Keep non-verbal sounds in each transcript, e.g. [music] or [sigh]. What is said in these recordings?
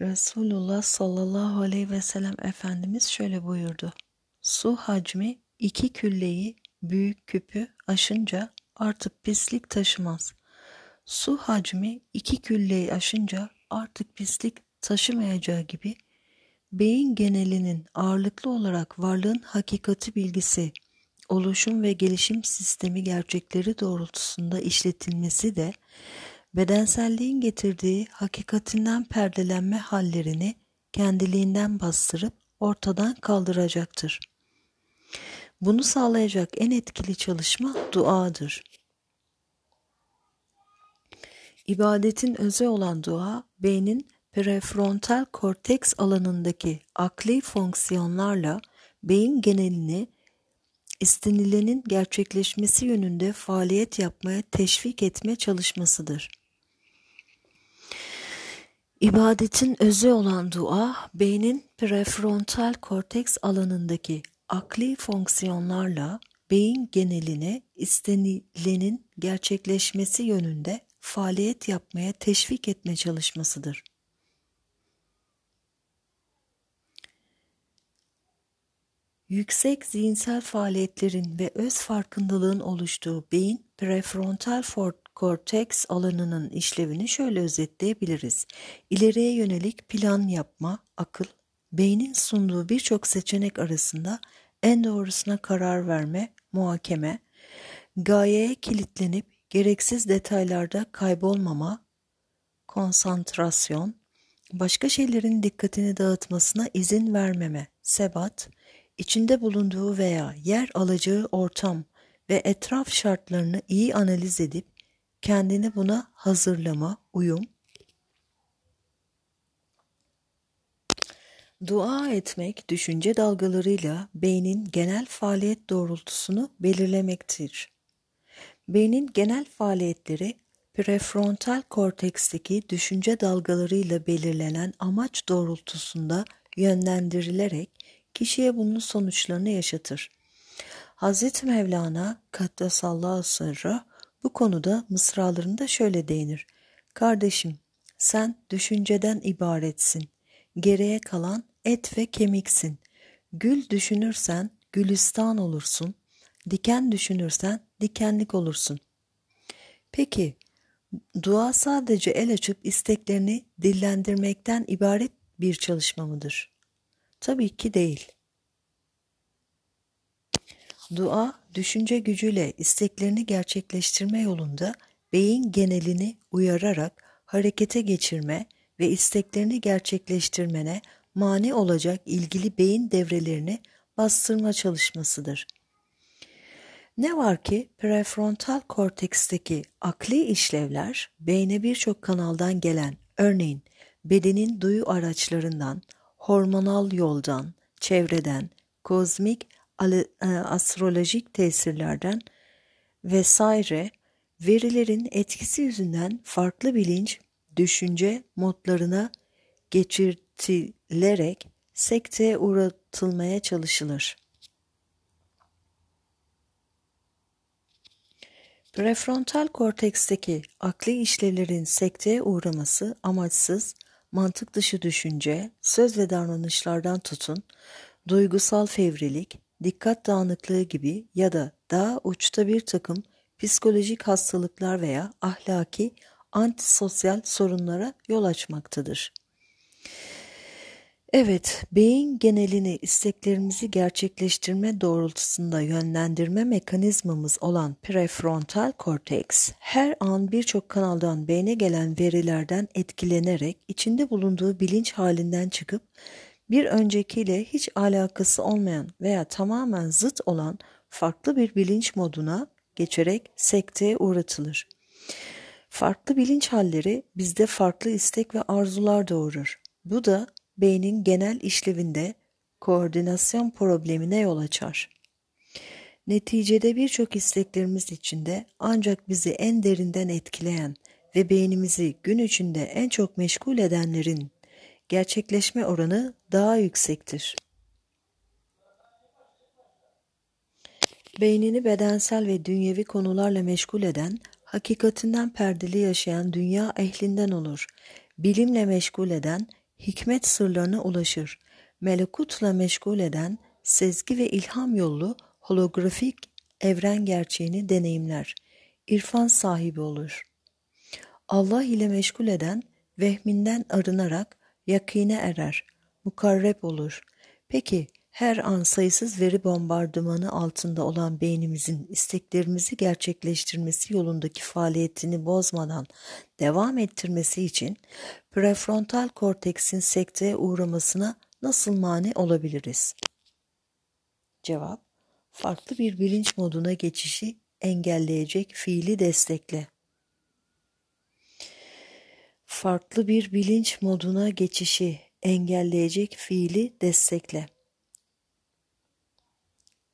Resulullah sallallahu aleyhi ve sellem Efendimiz şöyle buyurdu. Su hacmi iki külleyi büyük küpü aşınca artık pislik taşımaz. Su hacmi iki külleyi aşınca artık pislik taşımayacağı gibi beyin genelinin ağırlıklı olarak varlığın hakikati bilgisi, oluşum ve gelişim sistemi gerçekleri doğrultusunda işletilmesi de bedenselliğin getirdiği hakikatinden perdelenme hallerini kendiliğinden bastırıp ortadan kaldıracaktır. Bunu sağlayacak en etkili çalışma duadır. İbadetin özü olan dua, beynin prefrontal korteks alanındaki akli fonksiyonlarla beyin genelini istenilenin gerçekleşmesi yönünde faaliyet yapmaya teşvik etme çalışmasıdır. İbadetin özü olan dua, beynin prefrontal korteks alanındaki akli fonksiyonlarla beyin geneline istenilenin gerçekleşmesi yönünde faaliyet yapmaya teşvik etme çalışmasıdır. Yüksek zihinsel faaliyetlerin ve öz farkındalığın oluştuğu beyin prefrontal korteks alanının işlevini şöyle özetleyebiliriz. İleriye yönelik plan yapma, akıl, beynin sunduğu birçok seçenek arasında en doğrusuna karar verme, muhakeme, gayeye kilitlenip gereksiz detaylarda kaybolmama, konsantrasyon, başka şeylerin dikkatini dağıtmasına izin vermeme, sebat, içinde bulunduğu veya yer alacağı ortam ve etraf şartlarını iyi analiz edip kendini buna hazırlama, uyum, Dua etmek düşünce dalgalarıyla beynin genel faaliyet doğrultusunu belirlemektir. Beynin genel faaliyetleri prefrontal korteksteki düşünce dalgalarıyla belirlenen amaç doğrultusunda yönlendirilerek kişiye bunun sonuçlarını yaşatır. Hz. Mevlana Kaddesallahu sırrı bu konuda mısralarında şöyle değinir. Kardeşim sen düşünceden ibaretsin. Geriye kalan et ve kemiksin. Gül düşünürsen gülistan olursun. Diken düşünürsen dikenlik olursun. Peki dua sadece el açıp isteklerini dillendirmekten ibaret bir çalışma mıdır? Tabii ki değil. Dua, düşünce gücüyle isteklerini gerçekleştirme yolunda beyin genelini uyararak harekete geçirme ve isteklerini gerçekleştirmene mani olacak ilgili beyin devrelerini bastırma çalışmasıdır. Ne var ki prefrontal korteksteki akli işlevler beyne birçok kanaldan gelen örneğin bedenin duyu araçlarından, hormonal yoldan, çevreden, kozmik astrolojik tesirlerden vesaire verilerin etkisi yüzünden farklı bilinç, düşünce modlarına geçirtilerek sekteye uğratılmaya çalışılır. Prefrontal korteksteki akli işlevlerin sekteye uğraması amaçsız, mantık dışı düşünce, söz ve davranışlardan tutun, duygusal fevrilik, dikkat dağınıklığı gibi ya da daha uçta bir takım psikolojik hastalıklar veya ahlaki antisosyal sorunlara yol açmaktadır. Evet, beyin genelini isteklerimizi gerçekleştirme doğrultusunda yönlendirme mekanizmamız olan prefrontal korteks, her an birçok kanaldan beyne gelen verilerden etkilenerek içinde bulunduğu bilinç halinden çıkıp bir öncekiyle hiç alakası olmayan veya tamamen zıt olan farklı bir bilinç moduna geçerek sekteye uğratılır. Farklı bilinç halleri bizde farklı istek ve arzular doğurur. Bu da beynin genel işlevinde koordinasyon problemine yol açar. Neticede birçok isteklerimiz içinde ancak bizi en derinden etkileyen ve beynimizi gün içinde en çok meşgul edenlerin gerçekleşme oranı daha yüksektir. Beynini bedensel ve dünyevi konularla meşgul eden, hakikatinden perdeli yaşayan dünya ehlinden olur. Bilimle meşgul eden, hikmet sırlarına ulaşır. Melekutla meşgul eden sezgi ve ilham yolu holografik evren gerçeğini deneyimler. İrfan sahibi olur. Allah ile meşgul eden vehminden arınarak yakine erer, mukarreb olur. Peki her an sayısız veri bombardımanı altında olan beynimizin isteklerimizi gerçekleştirmesi yolundaki faaliyetini bozmadan devam ettirmesi için prefrontal korteksin sekteye uğramasına nasıl mani olabiliriz? Cevap, farklı bir bilinç moduna geçişi engelleyecek fiili destekle. Farklı bir bilinç moduna geçişi engelleyecek fiili destekle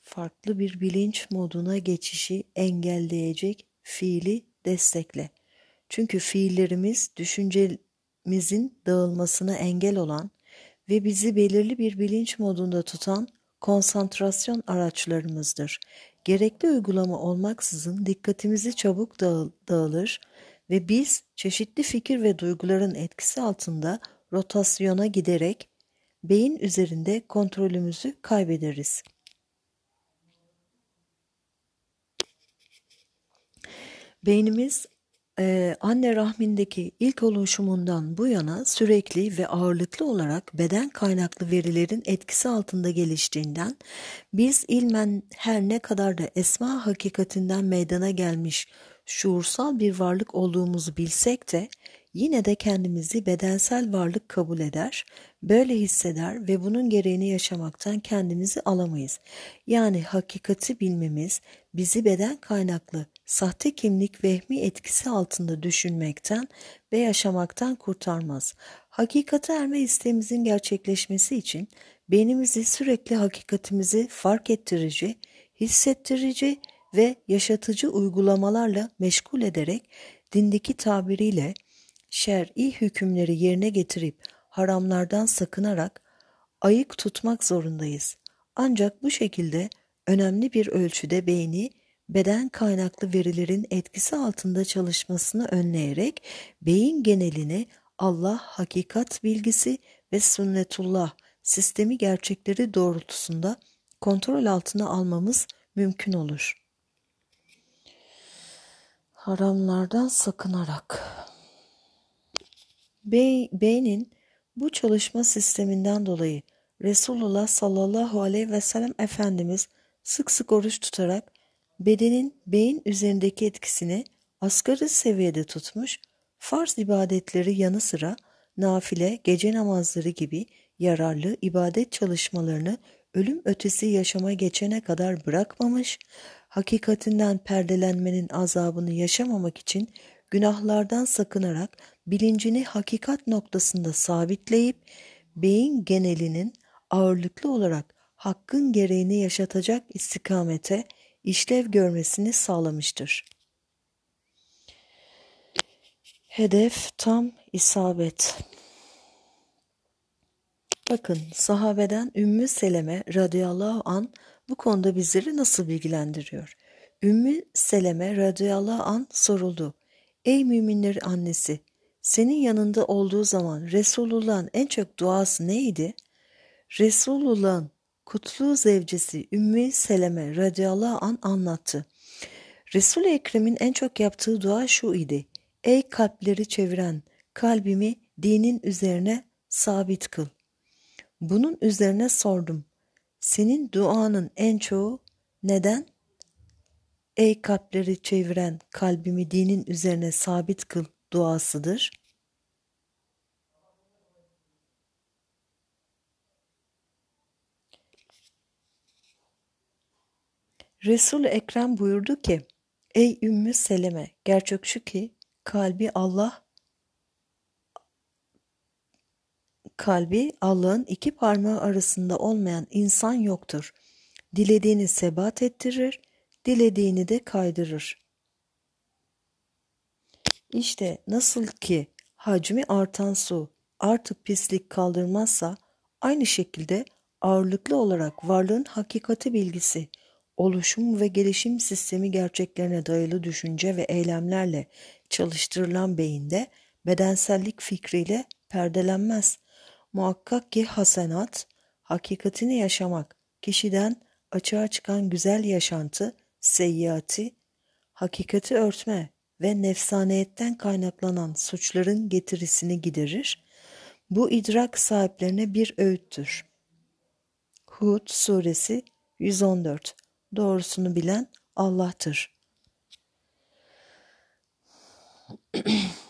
farklı bir bilinç moduna geçişi engelleyecek fiili destekle. Çünkü fiillerimiz düşüncemizin dağılmasına engel olan ve bizi belirli bir bilinç modunda tutan konsantrasyon araçlarımızdır. Gerekli uygulama olmaksızın dikkatimizi çabuk dağılır ve biz çeşitli fikir ve duyguların etkisi altında rotasyona giderek beyin üzerinde kontrolümüzü kaybederiz. Beynimiz e, anne rahmindeki ilk oluşumundan bu yana sürekli ve ağırlıklı olarak beden kaynaklı verilerin etkisi altında geliştiğinden biz ilmen her ne kadar da esma hakikatinden meydana gelmiş şuursal bir varlık olduğumuzu bilsek de yine de kendimizi bedensel varlık kabul eder, böyle hisseder ve bunun gereğini yaşamaktan kendimizi alamayız. Yani hakikati bilmemiz bizi beden kaynaklı sahte kimlik vehmi etkisi altında düşünmekten ve yaşamaktan kurtarmaz. Hakikate erme isteğimizin gerçekleşmesi için beynimizi sürekli hakikatimizi fark ettirici, hissettirici ve yaşatıcı uygulamalarla meşgul ederek dindeki tabiriyle şer'i hükümleri yerine getirip haramlardan sakınarak ayık tutmak zorundayız. Ancak bu şekilde önemli bir ölçüde beyni beden kaynaklı verilerin etkisi altında çalışmasını önleyerek beyin genelini Allah hakikat bilgisi ve sünnetullah sistemi gerçekleri doğrultusunda kontrol altına almamız mümkün olur. Haramlardan sakınarak. Bey, beynin bu çalışma sisteminden dolayı Resulullah sallallahu aleyhi ve sellem Efendimiz sık sık oruç tutarak bedenin beyin üzerindeki etkisini asgari seviyede tutmuş, farz ibadetleri yanı sıra nafile, gece namazları gibi yararlı ibadet çalışmalarını ölüm ötesi yaşama geçene kadar bırakmamış, hakikatinden perdelenmenin azabını yaşamamak için günahlardan sakınarak bilincini hakikat noktasında sabitleyip beyin genelinin ağırlıklı olarak hakkın gereğini yaşatacak istikamete işlev görmesini sağlamıştır. Hedef tam isabet. Bakın sahabeden Ümmü Seleme radıyallahu an bu konuda bizleri nasıl bilgilendiriyor? Ümmü Seleme radıyallahu an soruldu. Ey müminler annesi, senin yanında olduğu zaman Resulullah'ın en çok duası neydi? Resulullah'ın kutlu zevcesi Ümmü Seleme radıyallahu an anlattı. Resul-i Ekrem'in en çok yaptığı dua şu idi. Ey kalpleri çeviren, kalbimi dinin üzerine sabit kıl. Bunun üzerine sordum. Senin duanın en çoğu neden? Ey kalpleri çeviren, kalbimi dinin üzerine sabit kıl duasıdır. resul Ekrem buyurdu ki, Ey Ümmü Seleme, gerçek şu ki kalbi Allah kalbi Allah'ın iki parmağı arasında olmayan insan yoktur. Dilediğini sebat ettirir, dilediğini de kaydırır. İşte nasıl ki hacmi artan su artık pislik kaldırmazsa aynı şekilde ağırlıklı olarak varlığın hakikati bilgisi oluşum ve gelişim sistemi gerçeklerine dayalı düşünce ve eylemlerle çalıştırılan beyinde bedensellik fikriyle perdelenmez. Muhakkak ki hasenat, hakikatini yaşamak, kişiden açığa çıkan güzel yaşantı, seyyiati, hakikati örtme ve nefsaniyetten kaynaklanan suçların getirisini giderir, bu idrak sahiplerine bir öğüttür. Hud suresi 114 Doğrusunu bilen Allah'tır. [clears throat]